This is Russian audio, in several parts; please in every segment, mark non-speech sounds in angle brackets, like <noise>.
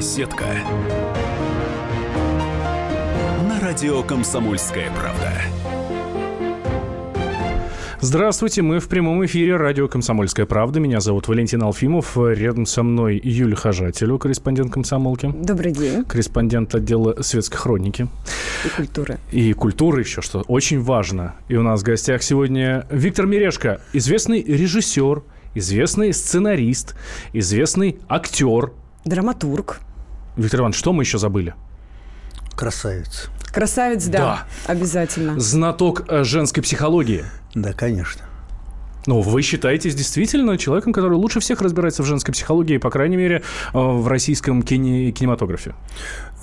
Беседка. На радио «Комсомольская правда». Здравствуйте, мы в прямом эфире радио «Комсомольская правда». Меня зовут Валентин Алфимов. Рядом со мной Юлия Хожателю, корреспондент «Комсомолки». Добрый день. Корреспондент отдела светской хроники. И культуры. И культуры еще, что очень важно. И у нас в гостях сегодня Виктор Мирешко, известный режиссер, известный сценарист, известный актер. Драматург. Виктор Иванович, что мы еще забыли? Красавец. Красавец, да, Да. обязательно. Знаток э, женской психологии. Да, конечно. Ну, вы считаетесь действительно человеком, который лучше всех разбирается в женской психологии, по крайней мере, э, в российском кине- кинематографе?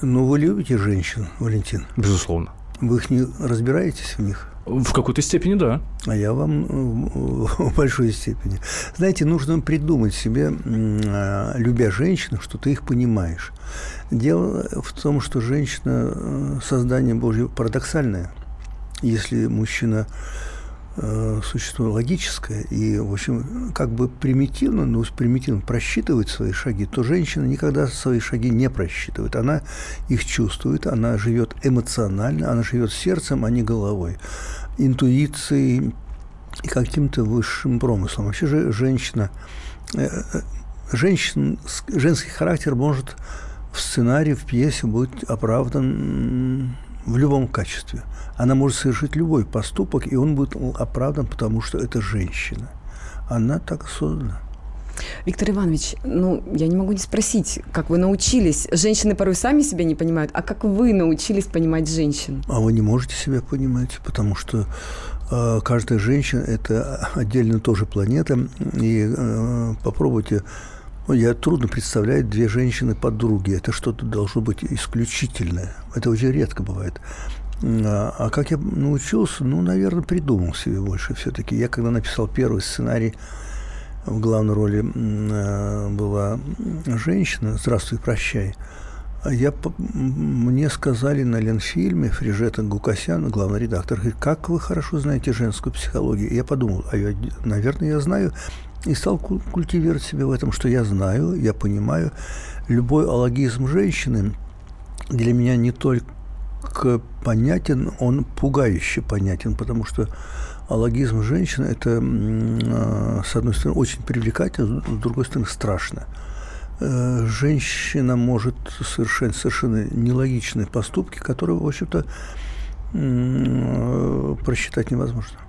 Ну, вы любите женщин, Валентин? Безусловно. Вы их не разбираетесь в них? В какой-то степени, да. А я вам э, в большой степени. Знаете, нужно придумать себе, а, любя женщин, что ты их понимаешь. Дело в том, что женщина э, создание Божье парадоксальное. Если мужчина э, существо логическое и, в общем, как бы примитивно, ну, примитивно просчитывает свои шаги, то женщина никогда свои шаги не просчитывает. Она их чувствует, она живет эмоционально, она живет сердцем, а не головой, интуицией и каким-то высшим промыслом. Вообще же женщина, э, э, женщин, женский характер может в сценарии, в пьесе быть оправдан в любом качестве. Она может совершить любой поступок, и он будет оправдан, потому что это женщина. Она так создана. Виктор Иванович, ну, я не могу не спросить, как вы научились? Женщины порой сами себя не понимают, а как вы научились понимать женщин? А вы не можете себя понимать, потому что э, каждая женщина – это отдельно тоже планета. И э, попробуйте ну, я трудно представляю две женщины-подруги. Это что-то должно быть исключительное. Это очень редко бывает. А, а как я научился? Ну, наверное, придумал себе больше все-таки. Я когда написал первый сценарий, в главной роли э, была женщина «Здравствуй, прощай». А Я, мне сказали на Ленфильме, Фрижета Гукасян, главный редактор, говорит, как вы хорошо знаете женскую психологию. Я подумал, а я, наверное, я знаю, и стал кул- культивировать себя в этом, что я знаю, я понимаю. Любой алогизм женщины для меня не только понятен, он пугающе понятен, потому что алогизм женщины – это, а, с одной стороны, очень привлекательно, с другой стороны, страшно. Э, Женщина может совершать совершенно нелогичные поступки, которые, в общем-то, э, просчитать невозможно.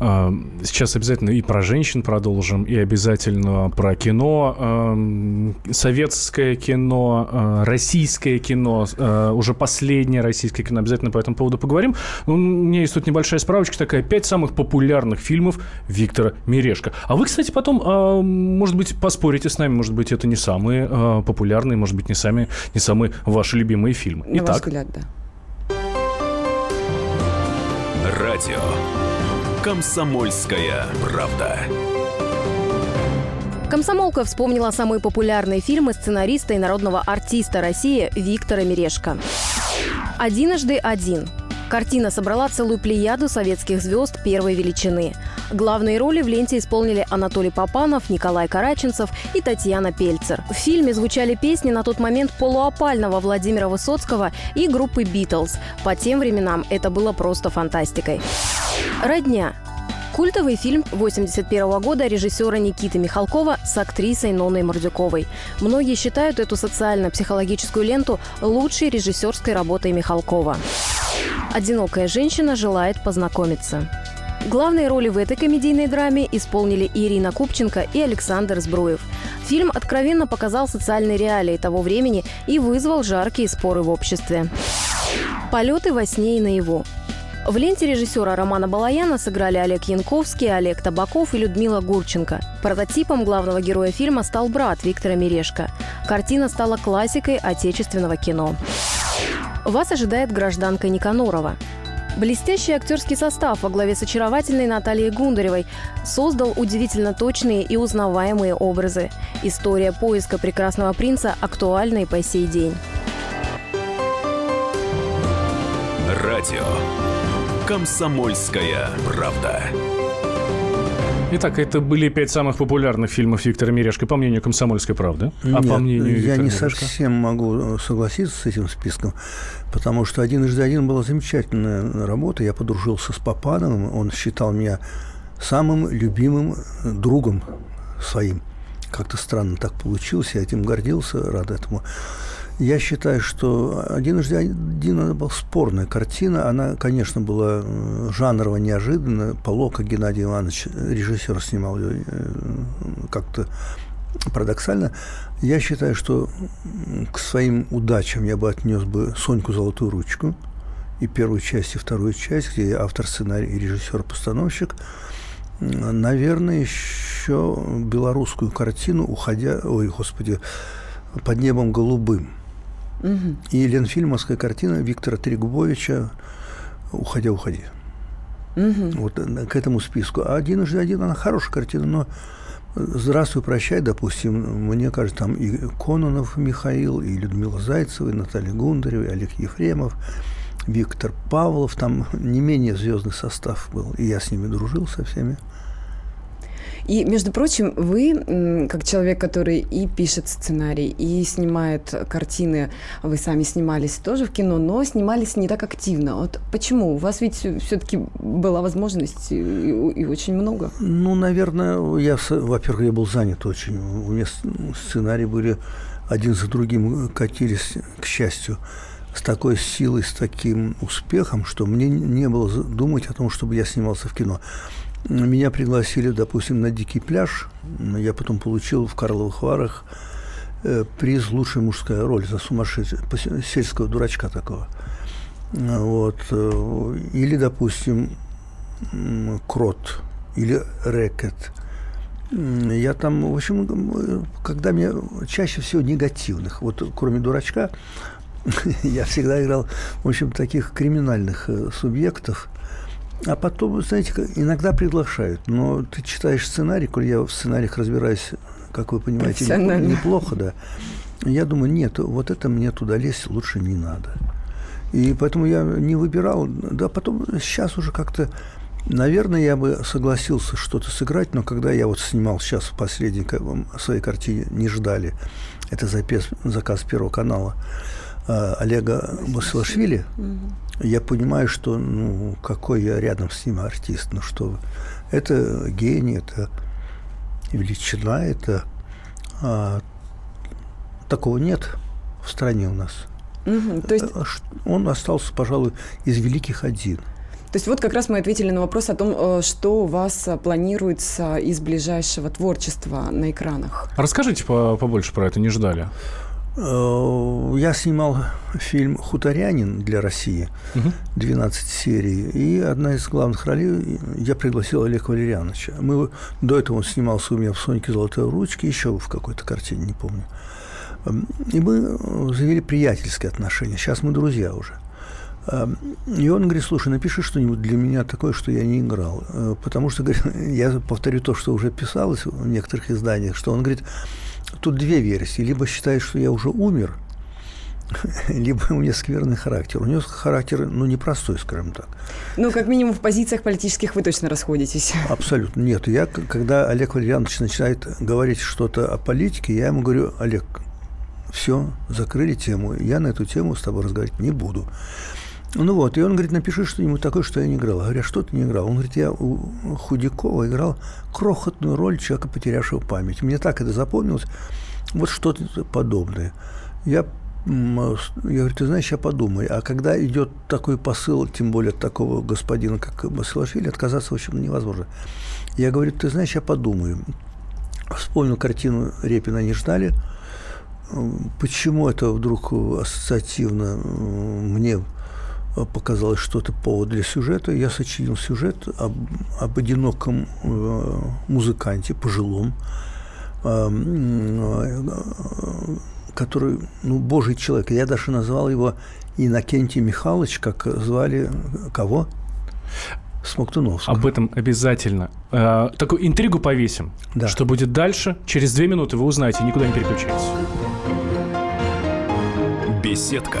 А, Сейчас обязательно и про женщин продолжим, и обязательно про кино, эм, советское кино, э, российское кино, э, уже последнее российское кино. Обязательно по этому поводу поговорим. Ну, У меня есть тут небольшая справочка такая. Пять самых популярных фильмов Виктора Мирешко. А вы, кстати, потом, э, может быть, поспорите с нами. Может быть, это не самые популярные, может быть, не, сами, не самые ваши любимые фильмы. На ваш Итак, взгляд, да. Радио «Комсомольская правда». Комсомолка вспомнила самые популярные фильмы сценариста и народного артиста России Виктора Мирешко. «Одиножды один». Картина собрала целую плеяду советских звезд первой величины. Главные роли в ленте исполнили Анатолий Попанов, Николай Караченцев и Татьяна Пельцер. В фильме звучали песни на тот момент полуопального Владимира Высоцкого и группы «Битлз». По тем временам это было просто фантастикой. «Родня». Культовый фильм 81 года режиссера Никиты Михалкова с актрисой Ноной Мордюковой. Многие считают эту социально-психологическую ленту лучшей режиссерской работой Михалкова. Одинокая женщина желает познакомиться. Главные роли в этой комедийной драме исполнили Ирина Купченко и Александр Збруев. Фильм откровенно показал социальные реалии того времени и вызвал жаркие споры в обществе. Полеты во сне и наяву. В ленте режиссера Романа Балаяна сыграли Олег Янковский, Олег Табаков и Людмила Гурченко. Прототипом главного героя фильма стал брат Виктора Мирешко. Картина стала классикой отечественного кино. Вас ожидает гражданка Никанорова. Блестящий актерский состав во главе с очаровательной Натальей Гундаревой создал удивительно точные и узнаваемые образы. История поиска прекрасного принца актуальна и по сей день. Радио «Комсомольская правда». Итак, это были пять самых популярных фильмов Виктора Мирешко, по мнению «Комсомольской правды». Нет, а по мнению я Виктора не Мирешко? совсем могу согласиться с этим списком, потому что «Один из один» была замечательная работа. Я подружился с Папановым, он считал меня самым любимым другом своим. Как-то странно так получилось, я этим гордился, рад этому. Я считаю, что «Одинжды один» это была спорная картина. Она, конечно, была э, жанрово неожиданная. Полока Геннадий Иванович, режиссер, снимал ее э, как-то парадоксально. Я считаю, что к своим удачам я бы отнес бы «Соньку золотую ручку» и первую часть, и вторую часть, где автор сценария и режиссер-постановщик. Наверное, еще белорусскую картину «Уходя...» Ой, господи, «Под небом голубым». Мгм. И ленфильмовская картина Виктора Трегубовича «Уходя, уходи». Мгм. Вот э, к этому списку. А «Один из один» она хорошая картина, но «Здравствуй, прощай», допустим, мне кажется, там и Кононов Михаил, и Людмила Зайцева, и Наталья Гундарева, и Олег Ефремов, Виктор Павлов, там не менее звездный состав был, и я с ними дружил со всеми. И, между прочим, вы, как человек, который и пишет сценарий, и снимает картины, вы сами снимались тоже в кино, но снимались не так активно. Вот почему? У вас ведь все-таки была возможность и, и очень много. Ну, наверное, я, во-первых, я был занят очень. У меня сценарии были один за другим катились, к счастью, с такой силой, с таким успехом, что мне не было думать о том, чтобы я снимался в кино. Меня пригласили, допустим, на «Дикий пляж». Я потом получил в Карловых Варах э, приз «Лучшая мужская роль» за сумасшедшего, сельского дурачка такого. Вот. э, Или, допустим, «Крот» или «Рэкет». Я там, в общем, м, когда мне чаще всего негативных, вот кроме дурачка, <laughs> я всегда играл, в общем, таких криминальных э, субъектов. А потом, знаете, иногда приглашают, но ты читаешь сценарий, коль я в сценариях разбираюсь, как вы понимаете, неплохо, да. Я думаю, нет, вот это мне туда лезть лучше не надо. И поэтому я не выбирал. Да, потом сейчас уже как-то, наверное, я бы согласился что-то сыграть, но когда я вот снимал сейчас в последней своей картине «Не ждали», это запис, заказ Первого канала, Олега Басилашвили, я понимаю, что ну какой я рядом с ним артист, ну что вы. это гений, это величина, это а, такого нет в стране у нас. Мгм. То есть Э, ш- Он остался, пожалуй, из великих один. То есть вот как раз мы ответили на вопрос о том, э, что у вас э, планируется из ближайшего творчества на экранах. Расскажите по- побольше про это, не ждали. Э, Я снимал фильм «Хуторянин» для России, 12 серий, и одна из главных ролей я пригласил Олега Валерьяновича. Мы, до этого он снимался у меня в «Соньке золотой ручки», еще в какой-то картине, не помню. Эм, И мы э, завели приятельские отношения. Сейчас мы друзья уже. Эм, И он говорит, слушай, напиши что-нибудь для меня такое, что я не играл. Э, Потому что, говорит, <laughs> я повторю то, что уже писалось в некоторых изданиях, что он говорит, тут две версии. Либо считает, что я уже умер, <laughs> либо у меня скверный характер. У него характер, ну, непростой, скажем так. Ну, как минимум в позициях политических вы точно расходитесь. <laughs> Абсолютно нет. Я, когда Олег Валерьянович начинает говорить что-то о политике, я ему говорю, Олег, все, закрыли тему, я на эту тему с тобой разговаривать не буду. Ну вот, и он говорит, напиши что-нибудь такое, что я не играл. Я говорю, а что ты не играл? Он говорит, я у Худякова играл крохотную роль человека, потерявшего память. Мне так это запомнилось. Вот что-то подобное. Я, я говорю, ты знаешь, я подумаю. А когда идет такой посыл, тем более такого господина, как Басилашвили, отказаться, в общем, невозможно. Я говорю, ты знаешь, я подумаю. Вспомнил картину Репина «Не ждали». Почему это вдруг ассоциативно мне показалось, что это повод для сюжета. Я сочинил сюжет об, об одиноком э, музыканте, пожилом, э, м, э, который, ну, божий человек. Я даже назвал его Иннокентий Михайлович, как звали кого? Смоктуновского. Об этом обязательно. Э, такую интригу повесим. Да. Что будет дальше? Через две минуты вы узнаете. Никуда не переключайтесь. Беседка.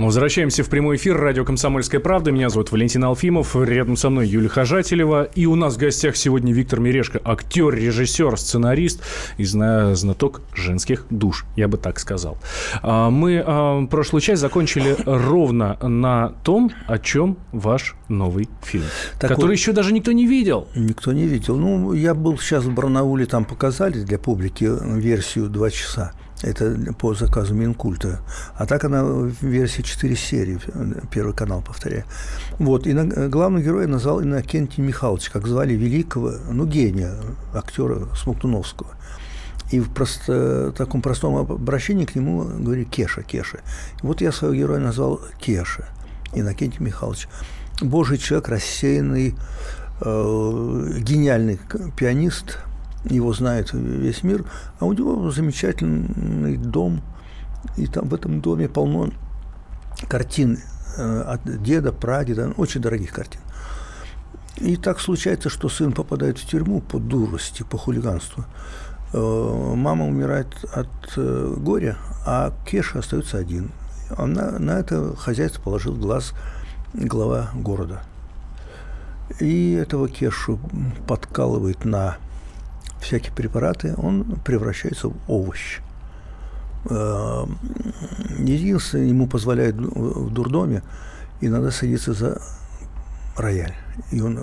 Мы возвращаемся в прямой эфир. Радио «Комсомольская правда». Меня зовут Валентин Алфимов. Рядом со мной Юлия Хожателева. И у нас в гостях сегодня Виктор Мирешко. Актер, режиссер, сценарист и знаток женских душ. Я бы так сказал. А, мы а, прошлую часть закончили ровно на том, о чем ваш новый фильм. Так который вот, еще даже никто не видел. Никто не видел. Ну, я был сейчас в Барнауле, там показали для публики версию «Два часа». Это по заказу Минкульта. А так она в версии 4 серии, Первый канал, повторяю. Вот. И главного героя назвал Иннокентий Михайлович, как звали великого, ну, гения, актера Смоктуновского. И в просто, таком простом обращении к нему говорили Кеша, Кеша. И вот я своего героя назвал Кеша, Иннокентий Михайлович. Божий человек, рассеянный, э, гениальный пианист – его знает весь мир, а у него замечательный дом, и там в этом доме полно картин э, от деда, прадеда, очень дорогих картин. И так случается, что сын попадает в тюрьму по дурости, по хулиганству. Э, мама умирает от э, горя, а Кеша остается один. Она, на это хозяйство положил глаз глава города. И этого Кешу подкалывает на всякие препараты, он превращается в овощ. Э, единственное, ему позволяет в дурдоме иногда садиться за рояль. И он,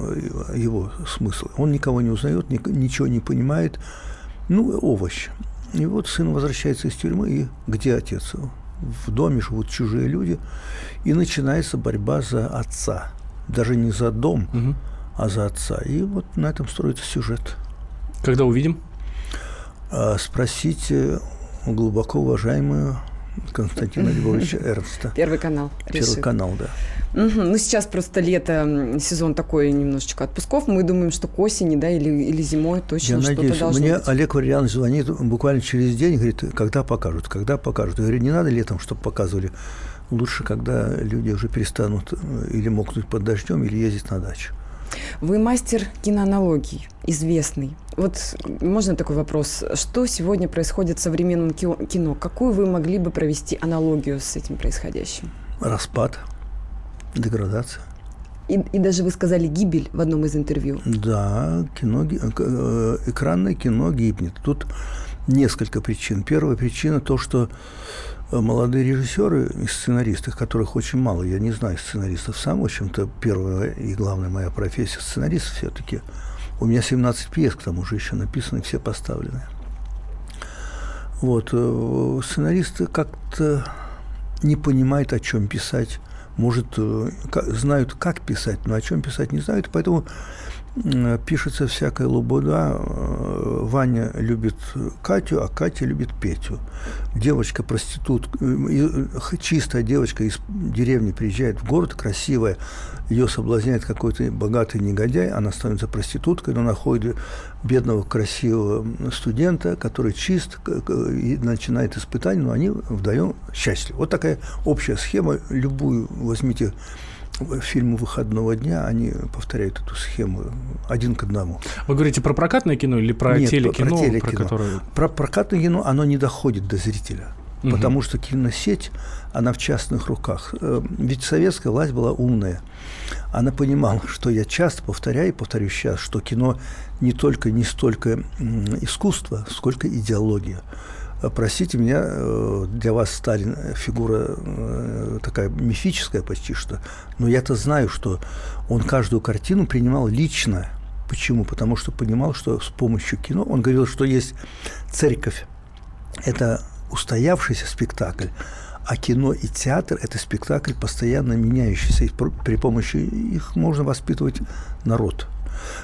его смысл. Он никого не узнает, ничего не понимает. Ну, овощ. И вот сын возвращается из тюрьмы, и где отец? В доме живут чужие люди, и начинается борьба за отца. Даже не за дом, угу. а за отца. И вот на этом строится сюжет. Когда увидим? А, спросите глубоко уважаемую Константина <laughs> Львовича Эрнста. Первый канал. Первый канал, да. Угу. Ну, сейчас просто лето, сезон такой немножечко отпусков. Мы думаем, что к осени, да, или, или зимой точно Я что-то надеюсь. должно Мне быть. Олег Валерьянович звонит буквально через день, говорит, когда покажут, когда покажут. Я говорю, не надо летом, чтобы показывали. Лучше, когда люди уже перестанут э, или мокнуть под дождем, или ездить на дачу. Вы мастер киноаналогий, известный. Вот можно такой вопрос. Что сегодня происходит в современном кино? Какую вы могли бы провести аналогию с этим происходящим? Распад, деградация. И, и даже вы сказали гибель в одном из интервью. Да, кино, э, экранное кино гибнет. Тут несколько причин. Первая причина то, что молодые режиссеры и сценаристы, которых очень мало, я не знаю сценаристов сам, в общем-то, первая и главная моя профессия сценарист все-таки. У меня 17 пьес, к тому же, еще написаны, все поставлены. Вот, э, сценаристы как-то не понимают, о чем писать. Может, э, знают, как писать, но о чем писать не знают, поэтому пишется всякая лубуда. Э, Ваня любит Катю, а Катя любит Петю. Девочка проститут, э, чистая девочка из деревни приезжает в город, красивая, ее соблазняет какой-то богатый негодяй, она становится проституткой, но находит бедного красивого студента, который чист и начинает испытания, но они вдвоем счастливы. Вот такая общая схема. Любую возьмите фильмы выходного дня, они повторяют эту схему один к одному. Вы говорите про прокатное кино или про Нет, телекино? Про, телекино. Про, которое... про прокатное кино оно не доходит до зрителя. Угу. Потому что киносеть, она в частных руках. Э, ведь советская власть была умная. Она понимала, <laughs> что я часто повторяю и повторю сейчас, что кино не только не столько искусство, сколько идеология. Простите меня, э, для вас Сталин фигура э, такая мифическая почти что, но я-то знаю, что он каждую картину принимал лично. Почему? Потому что понимал, что с помощью кино, он говорил, что есть церковь, это устоявшийся спектакль, а кино и театр – это спектакль, постоянно меняющийся, и при помощи их можно воспитывать народ –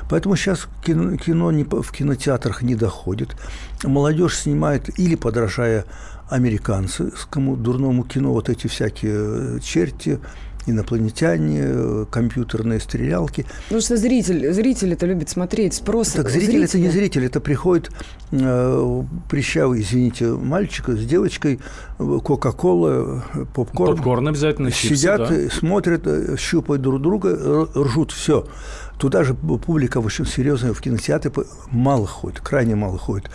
Поэтому сейчас кино, кино не, в кинотеатрах не доходит. Молодежь снимает или подражая американцам, кому дурному кино, вот эти всякие э, черти, инопланетяне, э, компьютерные стрелялки. Ну что зритель, зритель это любит смотреть, спрос Так зритель это не зритель, это приходит э, прищавый, извините, мальчик с девочкой, э, кока-кола, попкорн. Попкорн обязательно, Сидят, чипсы, да. смотрят, щупают друг друга, ржут, все. Туда же публика очень серьезная в кинотеатре мало ходит, крайне мало ходит.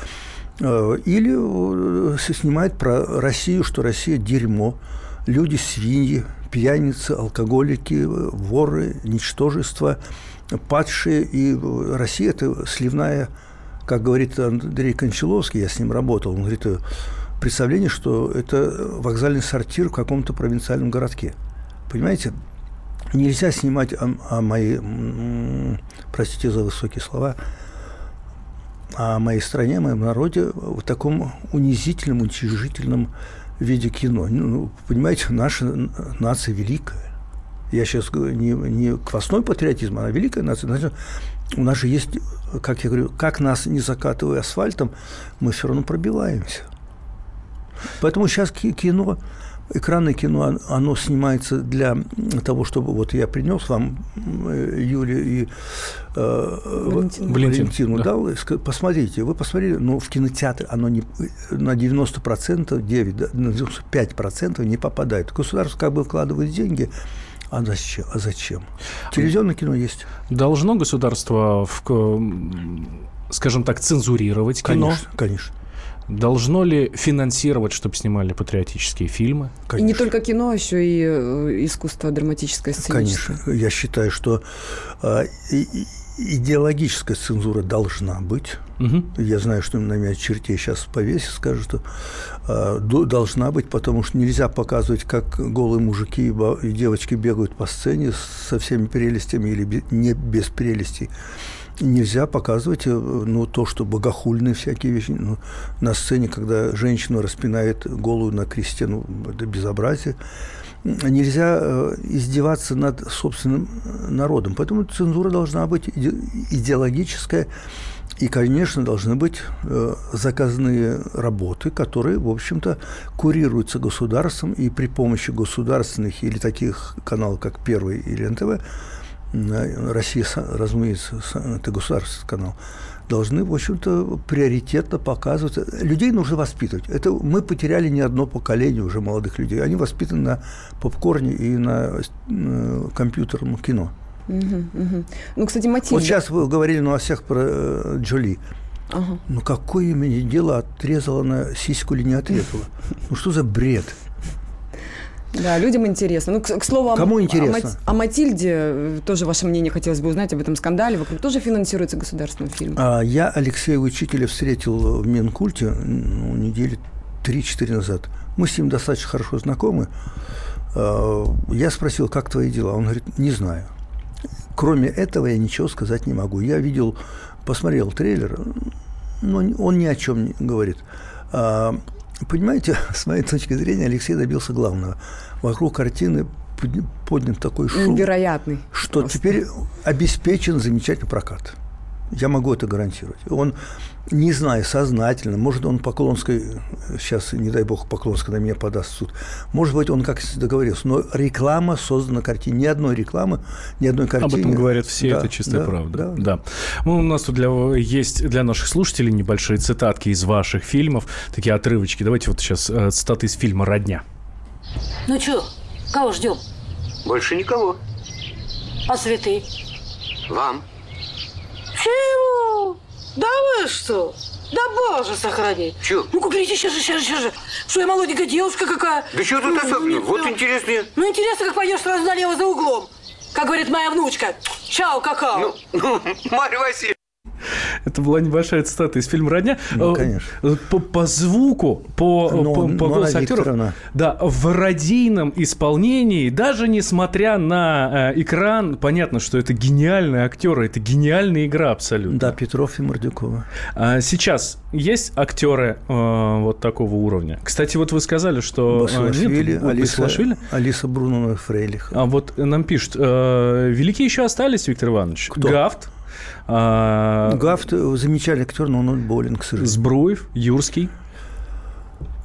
Или снимает про Россию, что Россия дерьмо, люди свиньи, пьяницы, алкоголики, воры, ничтожества, падшие. И Россия – это сливная, как говорит Андрей Кончаловский, я с ним работал, он говорит, представление, что это вокзальный сортир в каком-то провинциальном городке. Понимаете? Нельзя снимать о, о моей, простите за высокие слова, о моей стране, о моем народе в таком унизительном, уничижительном виде кино. Ну, ну, понимаете, наша нация великая. Я сейчас не, не квасной патриотизм, а великая нация. У нас же есть, как я говорю, как нас не закатывая асфальтом, мы все равно пробиваемся. Поэтому сейчас кино экранное кино, оно снимается для того, чтобы вот я принес вам э, Юле и э, Валентину, Валентину да. дал, посмотрите, вы посмотрели, ну, в кинотеатр оно не, на 90%, 9, на 95% не попадает. Государство как бы вкладывает деньги, а зачем? А зачем? Телевизионное кино есть. Должно государство, в, скажем так, цензурировать кино? Конечно, конечно. Должно ли финансировать, чтобы снимали патриотические фильмы? Конечно. И не только кино, а еще и э, искусство драматическое, сценическое. Конечно. Я считаю, что э, идеологическая цензура должна быть. Угу. Я знаю, что на меня чертей сейчас повесят, скажут, что э, должна быть, потому что нельзя показывать, как голые мужики и девочки бегают по сцене со всеми прелестями или не без прелестей нельзя показывать э, ну, то, что богохульные всякие вещи. Ну, на сцене, когда женщина распинает голову на кресте, ну, это безобразие. Нельзя э, издеваться над собственным э, народом. Поэтому цензура должна быть идеологическая. И, конечно, должны быть заказные работы, которые, в общем-то, курируются государством, и при помощи государственных или таких каналов, как Первый или НТВ, Россия, разумеется, это государственный канал, должны, в общем-то, приоритетно показывать. Людей нужно воспитывать. Это мы потеряли не одно поколение уже молодых людей. Они воспитаны на попкорне и на э, компьютерном кино. Угу, угу. Ну, кстати, Матильда... Вот сейчас вы говорили ну, о всех про э, Джоли. Ага. Ну, какое имени дело, отрезала она сиську или не отрезала? Ну, что за бред? Да, людям интересно. Ну, к, к слову, Кому о, интересно? О, о Матильде э, тоже ваше мнение хотелось бы узнать об этом скандале. Вокруг тоже финансируется государственный фильм? А, я Алексея Учителя встретил в Минкульте ну, недели 3-4 назад. Мы с ним достаточно хорошо знакомы. А, я спросил, как твои дела? Он говорит, не знаю. Кроме этого я ничего сказать не могу. Я видел, посмотрел трейлер, но он ни о чем не говорит. Понимаете, <laughs> с моей точки зрения, Алексей добился главного. Вокруг картины поднят такой шум. Невероятный. Что просто. теперь обеспечен замечательный прокат. Я могу это гарантировать. Он, не знаю, сознательно, может, он Поклонской, сейчас, не дай бог, Поклонская на меня подаст в суд, может быть, он как договорился, но реклама создана картине, ни одной рекламы, ни одной картины. Об этом говорят все, да, это чистая да, правда. Да. да. Ну, у нас тут для, есть для наших слушателей небольшие цитатки из ваших фильмов, такие отрывочки. Давайте вот сейчас э, цитаты из фильма «Родня». Ну что, кого ждем? Больше никого. А цветы? Вам. Чего? Да вы что? Да боже сохрани. Чё? Ну, купите сейчас же, сейчас же, сейчас же. Что я молоденькая девушка какая. Да что тут особенно? Вот интересно. Ну, интересно, как пойдешь сразу налево за углом. Как говорит моя внучка. Чао, какао. Ну, ну <laughs> Марья Васильевна. Это была небольшая цитата из фильма «Родня». Ну, конечно. Э, по, по звуку, по, но, по, по голосу актеров, да, в радийном исполнении, даже несмотря на э, экран, понятно, что это гениальные актеры, это гениальная игра абсолютно. Да, Петров и Мордюкова. А сейчас есть актеры э, вот такого уровня? Кстати, вот вы сказали, что... Басилашвили, нет, Алиса, Басилашвили? Алиса Брунова Фрейлих. А вот нам пишут, э, великие еще остались, Виктор Иванович. Кто? Гафт. А... Гафт замечательный актер, но он болен, к сожалению. Сбруев, Юрский.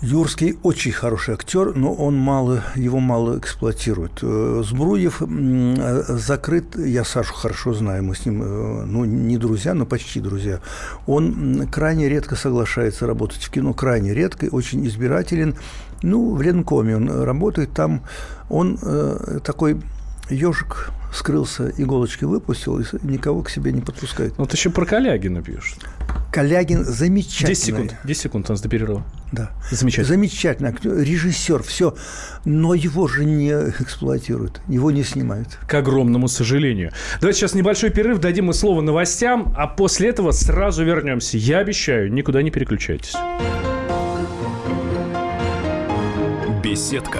Юрский очень хороший актер, но он мало, его мало эксплуатирует. Э, Збруев э, закрыт, я Сашу хорошо знаю, мы с ним, э, ну, не друзья, но почти друзья. Он крайне редко соглашается работать в кино, крайне редко, очень избирателен. Ну, в Ленкоме он работает, там он такой ежик скрылся, иголочки выпустил и никого к себе не подпускает. Вот еще про Калягина пишет. Калягин замечательный. 10 секунд. 10 секунд у нас до перерыва. Да. Замечательно. Замечательный актер, режиссер, все. Но его же не эксплуатируют, его не снимают. К огромному сожалению. Давайте сейчас небольшой перерыв, дадим мы слово новостям, а после этого сразу вернемся. Я обещаю, никуда не переключайтесь. Беседка.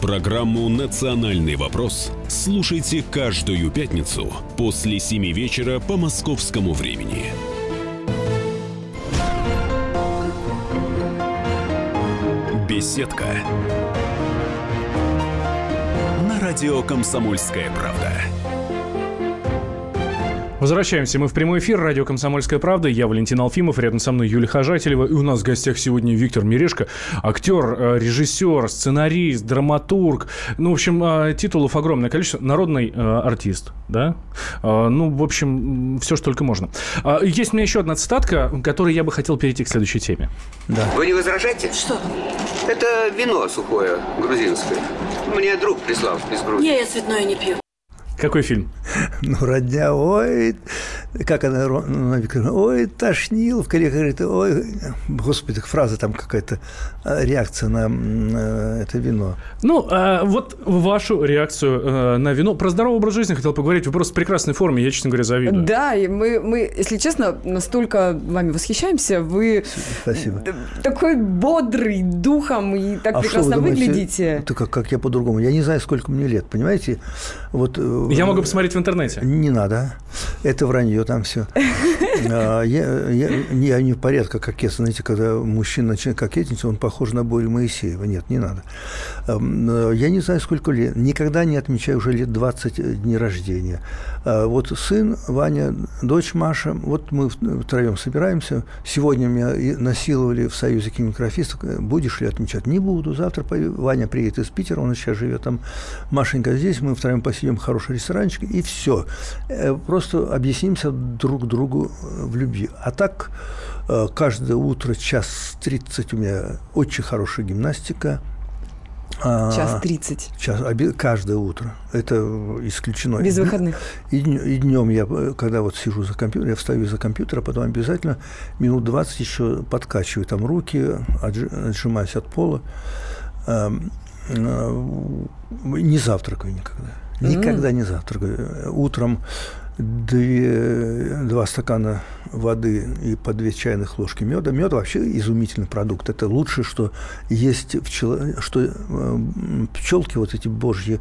Программу «Национальный вопрос» слушайте каждую пятницу после 7 вечера по московскому времени. Беседка. На радио «Комсомольская правда». Возвращаемся мы в прямой эфир. Радио «Комсомольская правда». Я Валентин Алфимов. Рядом со мной Юлия Хожателева. И у нас в гостях сегодня Виктор Мирешко. Актер, э, режиссер, сценарист, драматург. Ну, в общем, э, титулов огромное количество. Народный э, артист, да? Ну, в общем, все, что только можно. Есть у меня еще одна цитатка, которой я бы хотел перейти к следующей теме. Да. Вы не возражаете? Что? Это вино сухое, грузинское. Мне друг прислал из Грузии. Не, я цветное не пью. Какой фильм? <laughs> Ну, родня, ой, как она, она ой, тошнил, в коллега говорит, ой, господи, фраза там какая-то, а, реакция на э, это вино. Ну, а вот вашу реакцию э, на вино. Про здоровый образ жизни хотел поговорить. Вы просто в прекрасной форме, я, честно говоря, завидую. Да, и мы, мы, если честно, настолько вами восхищаемся. Вы Спасибо. такой бодрый духом и так а прекрасно что вы думаете, выглядите. Это как, как я по-другому. Я не знаю, сколько мне лет, понимаете? Вот, э, я могу посмотреть в интернете. Не надо. Это вранье там все. <laughs> А, я, я, я не в порядке кокет. Знаете, когда мужчина начинает кокетничать, он похож на Борю Моисеева. Нет, не надо. Э, я не знаю, сколько лет. Никогда не отмечаю уже лет 20 дней рождения. А, вот сын Ваня, дочь Маша, вот мы втроем собираемся. Сегодня меня насиловали в Союзе кинематографистов. Будешь ли отмечать? Не буду. Завтра Ваня приедет из Питера, он сейчас живет там. Машенька здесь, мы втроем посидим в хороший ресторанчик, и все. Э, просто объяснимся друг другу в любви. А так, э, каждое утро час 30 у меня очень хорошая гимнастика. А, час 30. Час, каждое утро. Это исключено. Без выходных. И, и днем я, когда вот сижу за компьютером, я встаю за компьютера, потом обязательно минут 20 еще подкачиваю там руки, отжимаюсь от пола. Эм, э, не завтракаю никогда. Никогда mm. не завтракаю. Утром две, два стакана воды и по две чайных ложки меда. Мед вообще изумительный продукт. Это лучшее, что есть в пчел... что э, пчелки, вот эти божьи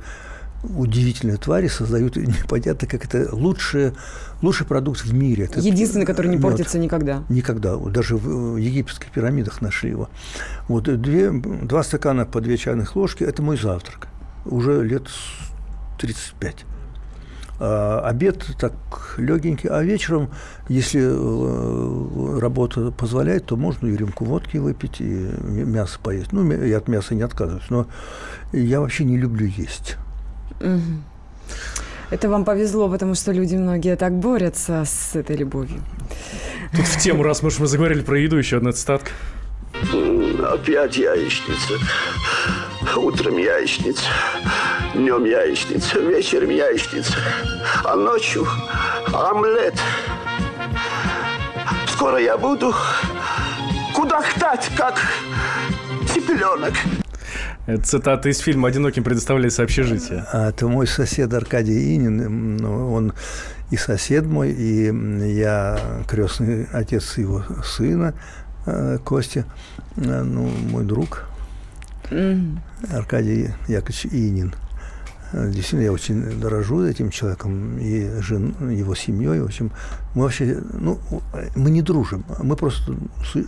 удивительные твари создают непонятно, как это лучший, лучший продукт в мире. Это Единственный, который не мед. портится никогда. Никогда. Даже в египетских пирамидах нашли его. Вот две, два стакана по две чайных ложки – это мой завтрак. Уже лет 35. А, обед так легенький, а вечером, если э, работа позволяет, то можно и рюмку водки выпить, и мясо поесть. Ну, я от мяса не отказываюсь, но я вообще не люблю есть. Это вам повезло, потому что люди многие так борются с этой любовью. Тут в тему, раз мы, мы заговорили про еду, еще одна цитатка. Опять яичница. Утром яичница, днем яичница, вечером яичница, а ночью омлет. Скоро я буду кудахтать, как цыпленок. Это цитата из фильма «Одиноким предоставляется общежитие». А, это мой сосед Аркадий Инин. Ну, он и сосед мой, и я крестный отец его сына. э, Костя, э, ну, мой друг, Аркадий Яковлевич Инин. Действительно, я очень дорожу этим человеком и жен, его семьей. В общем, мы вообще, ну, мы не дружим, мы просто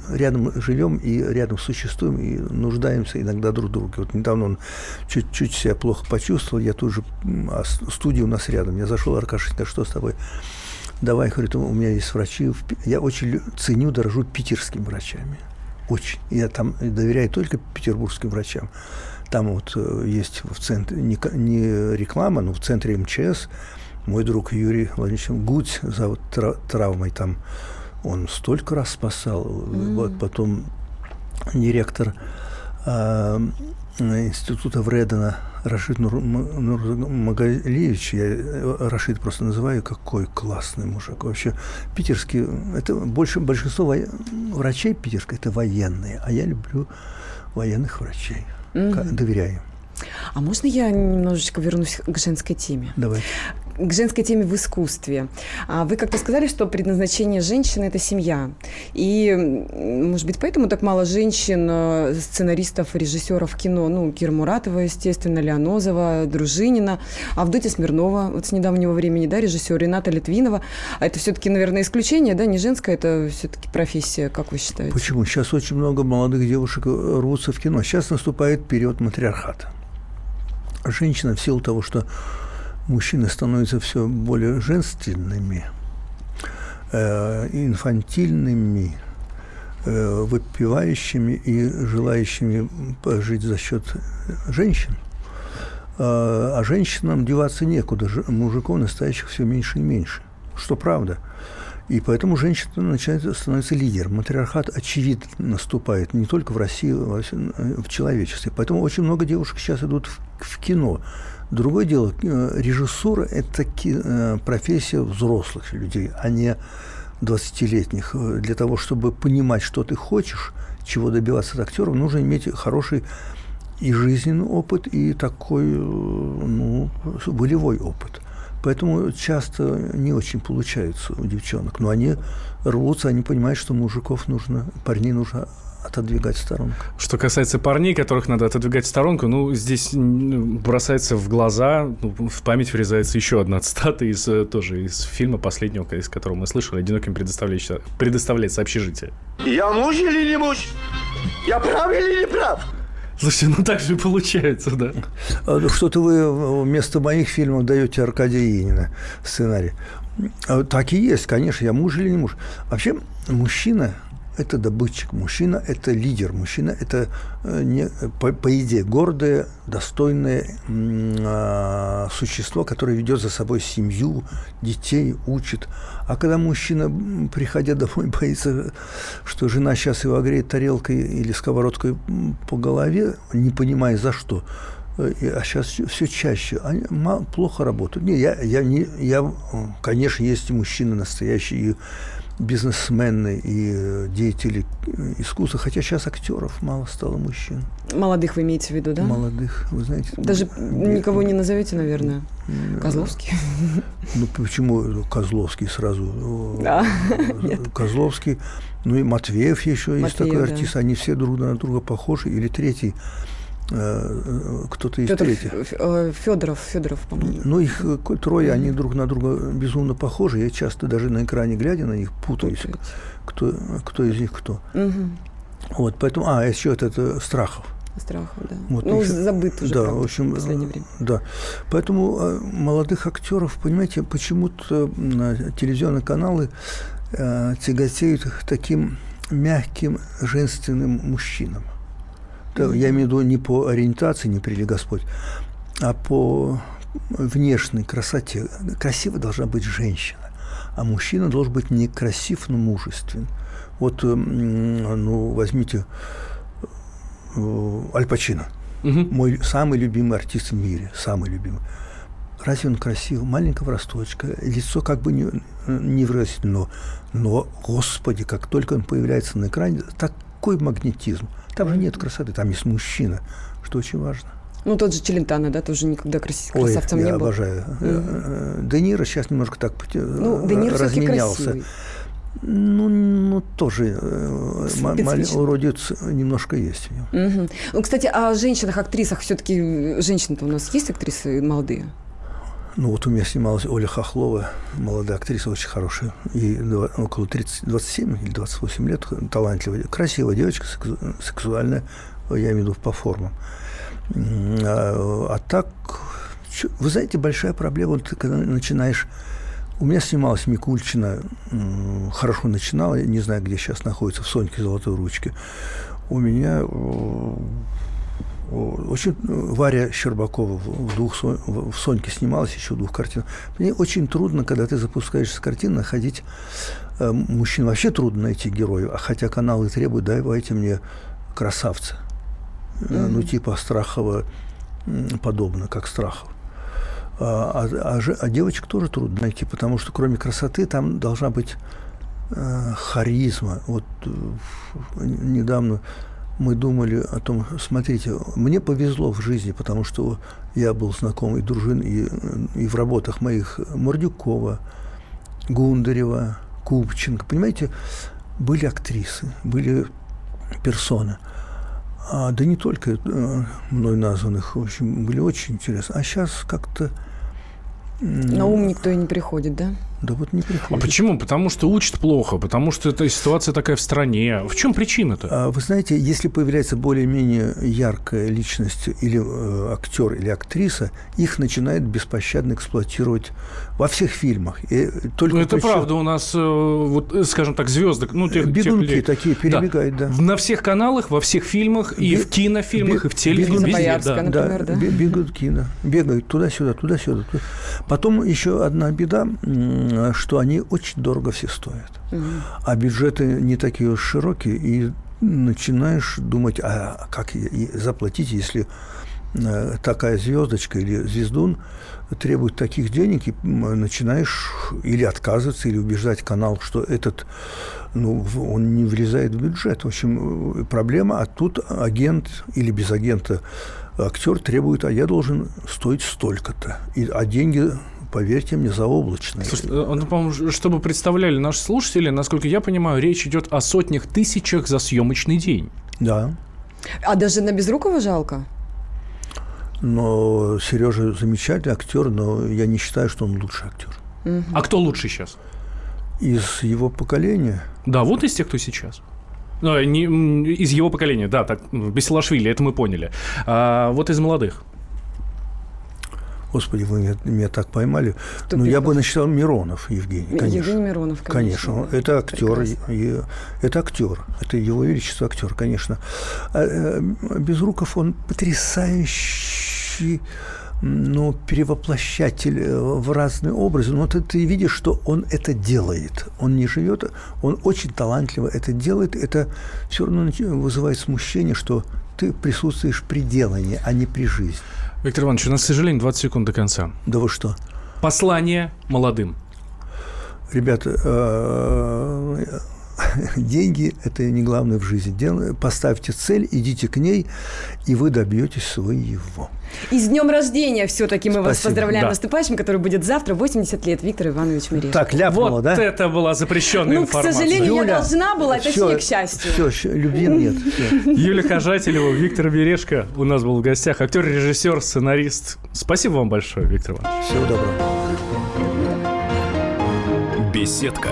рядом живем и рядом существуем и нуждаемся иногда друг в друге. Вот недавно он чуть-чуть себя плохо почувствовал, я тут же, а студия у нас рядом. Я зашел, Аркашенька, что с тобой? Давай, говорит, у меня есть врачи. Я очень ценю, дорожу питерскими врачами. Очень. Я там доверяю только петербургским врачам. Там вот э, есть в центре, не, не реклама, но в центре МЧС мой друг Юрий Владимирович Гудь за вот травмой там, он столько раз спасал. Mm. Вот потом директор э, института Вредена Рашид Нур, я э, Рашид просто называю, какой классный мужик. Вообще, питерский, это больше большинство врачей питерских, это военные, а я люблю военных врачей mm-hmm. доверяю. А можно я немножечко вернусь к женской теме? Давай к женской теме в искусстве. А вы как-то сказали, что предназначение женщины – это семья. И, может быть, поэтому так мало женщин, э, сценаристов, режиссеров кино. Ну, Кира Муратова, естественно, Леонозова, Дружинина, Авдотья Смирнова, вот с недавнего времени, да, режиссер Рената Литвинова. Это все-таки, наверное, исключение, да, не женская, это все-таки профессия, как вы считаете? Почему? Сейчас очень много молодых девушек рвутся в кино. Сейчас наступает период матриархата. Женщина в силу того, что мужчины становятся все более женственными, э, инфантильными, э, выпивающими и желающими жить за счет женщин. А, а женщинам деваться некуда. Мужиков настоящих все меньше и меньше. Что правда. И поэтому женщина начинает становиться лидером. Матриархат, очевидно, наступает не только в России, а в человечестве. Поэтому очень много девушек сейчас идут в, в кино. Другое дело, э, режиссура – это э, профессия взрослых людей, а не 20-летних. Для того, чтобы понимать, что ты хочешь, чего добиваться от актеров, нужно иметь хороший и жизненный опыт, и такой э, ну, волевой опыт. Поэтому часто не очень получается у девчонок. Но они рвутся, они понимают, что мужиков нужно, парней нужно отодвигать в сторонку. Что касается парней, которых надо отодвигать в сторонку, ну, здесь бросается в глаза, ну, в память врезается еще одна <laughs> цитата из, э, тоже из фильма последнего, из которого мы слышали, «Одиноким предоставляется, предоставляется общежитие». Я муж или не муж? Я прав или не прав? Слушай, ну так же получается, да. А, ну, что-то вы вместо моих фильмов даете Аркадия Инина сценарий. А, так и есть, конечно, я муж или не муж. Вообще, мужчина это добытчик, мужчина – это лидер, мужчина – это, э, не, по, по идее, гордое, достойное э, существо, которое ведет за собой семью, детей, учит. А когда мужчина, приходя домой, <laughs> боится, что жена сейчас его огреет тарелкой или сковородкой по голове, не понимая за что, э, а сейчас все чаще, они плохо работают. Не, я, я, не, я, конечно, есть мужчины настоящие, бизнесмены и э, деятели э, искусства, хотя сейчас актеров мало стало мужчин. Молодых вы имеете в виду, да? Молодых, вы знаете. Даже никого не назовете, наверное. Козловский? Ну, почему Козловский сразу? Да. Козловский, ну и Матвеев еще Матвеев, есть такой артист, да. они все друг на друга похожи. Или третий, Э, кто-то из Федор, третьих. Федоров, Федоров, по-моему. Ну, их э, трое, они друг на друга безумно похожи. Я часто даже на экране глядя на них путаюсь, кто, кто из них кто. Угу. Вот, поэтому, а, еще это, это Страхов. Страхов, да. Вот, ну, еще, забыт уже, да, правда, в общем, в последнее время. Да. Поэтому молодых актеров, понимаете, почему-то телевизионные каналы э, тяготеют к таким мягким женственным мужчинам я имею в виду не по ориентации, не прили Господь, а по внешней красоте. Красивой должна быть женщина, а мужчина должен быть не красив, но мужествен. Вот, ну, возьмите э, Аль Пачино, угу. мой самый любимый артист в мире, самый любимый. Разве он красив? Маленького росточка, лицо как бы не, не выразительно, но, господи, как только он появляется на экране, такой магнетизм. Там же нет красоты, там есть мужчина, что очень важно. Ну, тот же Челентано, да, тоже никогда красавцем Ой, не был. я обожаю. Mm-hmm. Де Ниро сейчас немножко так ну, Де Ниро разменялся. Ну, ну тоже э, уродец немножко есть. Угу. Ну, кстати, о женщинах, актрисах все-таки женщины-то у нас есть актрисы молодые? Ну вот у меня снималась Оля Хохлова, молодая актриса, очень хорошая, и около 30, 27 или 28 лет, талантливая, красивая девочка, сексуальная, я имею в виду по формам. А, а так, вы знаете, большая проблема, вот, когда начинаешь у меня снималась Микульчина, хорошо начинала, не знаю, где сейчас находится, в Соньке Золотой Ручке. У меня очень Варя Щербакова в, двух, в Соньке снималась еще в двух картинах. Мне очень трудно, когда ты запускаешься с картин, находить э, мужчин. Вообще трудно найти героев, а хотя каналы требуют, давайте мне красавца. Mm-hmm. Ну, типа Страхова подобно, как Страхов. А, а, а девочек тоже трудно найти, потому что кроме красоты там должна быть э, харизма. Вот э, недавно мы думали о том, смотрите, мне повезло в жизни, потому что я был знаком и дружин, и, и в работах моих Мордюкова, Гундарева, Купченко. Понимаете, были актрисы, были персоны. А, да не только э, мной названных, в общем, были очень интересны. А сейчас как-то на ум никто и не приходит, да? Да вот не приходит. А почему? Потому что учат плохо, потому что эта ситуация такая в стране. В чем причина-то? А, вы знаете, если появляется более-менее яркая личность или э, актер, или актриса, их начинают беспощадно эксплуатировать во всех фильмах. И только ну, это причем... правда. У нас, э, вот, э, скажем так, звезды... Ну, тех, Бегунки тех такие перебегают, да. да. На всех каналах, во всех фильмах, и Бе... в кинофильмах, Бе... и в телефильмах. Везде, да. например, да. да. Бегунки, да. Бегают туда-сюда, туда-сюда. Потом еще одна беда что они очень дорого все стоят. Угу. А бюджеты не такие уж широкие, и начинаешь думать, а как заплатить, если э, такая звездочка или звездун требует таких денег, и начинаешь или отказываться, или убеждать канал, что этот, ну, он не влезает в бюджет. В общем, проблема, а тут агент или без агента актер требует, а я должен стоить столько-то. И, а деньги поверьте мне, заоблачные. Слушайте, э, ну, по-моему, чтобы представляли наши слушатели, насколько я понимаю, речь идет о сотнях тысячах за съемочный день. Да. А даже на Безрукова жалко? Но Сережа замечательный актер, но я не считаю, что он лучший актер. Угу. А кто лучше сейчас? Из его поколения. Да, вот из тех, кто сейчас. Ну, не, из его поколения, да, так, Бесилашвили, это мы поняли. А вот из молодых. Господи, вы меня, меня так поймали. Кто ну, я бы насчитал Миронов Евгений, конечно. Евгений Миронов, конечно. Конечно, это актер. И, это актер. Это его величество актер, конечно. А, э, Безруков, он потрясающий ну, перевоплощатель э, в разные образы. Но ты, ты видишь, что он это делает. Он не живет, он очень талантливо это делает. Это все равно вызывает смущение, что ты присутствуешь при делании, а не при жизни. Виктор Иванович, у нас, к сожалению, 20 секунд до конца. Да вы что? Послание молодым. Ребята, э, <laughs> деньги – это не главное в жизни. Поставьте цель, идите к ней, и вы добьетесь своего. И с днем рождения все-таки мы Спасибо. вас поздравляем да. наступающим, который будет завтра, 80 лет, Виктор Иванович Мирешко. Так, ляпнула, вот да? Вот это была запрещенная ну, информация. к сожалению, Юля, я должна была, все, точнее, к счастью. Все, любви нет. Все. <laughs> Юлия Хожателева, Виктор Берешко у нас был в гостях. Актер, режиссер, сценарист. Спасибо вам большое, Виктор Иванович. Всего доброго. Беседка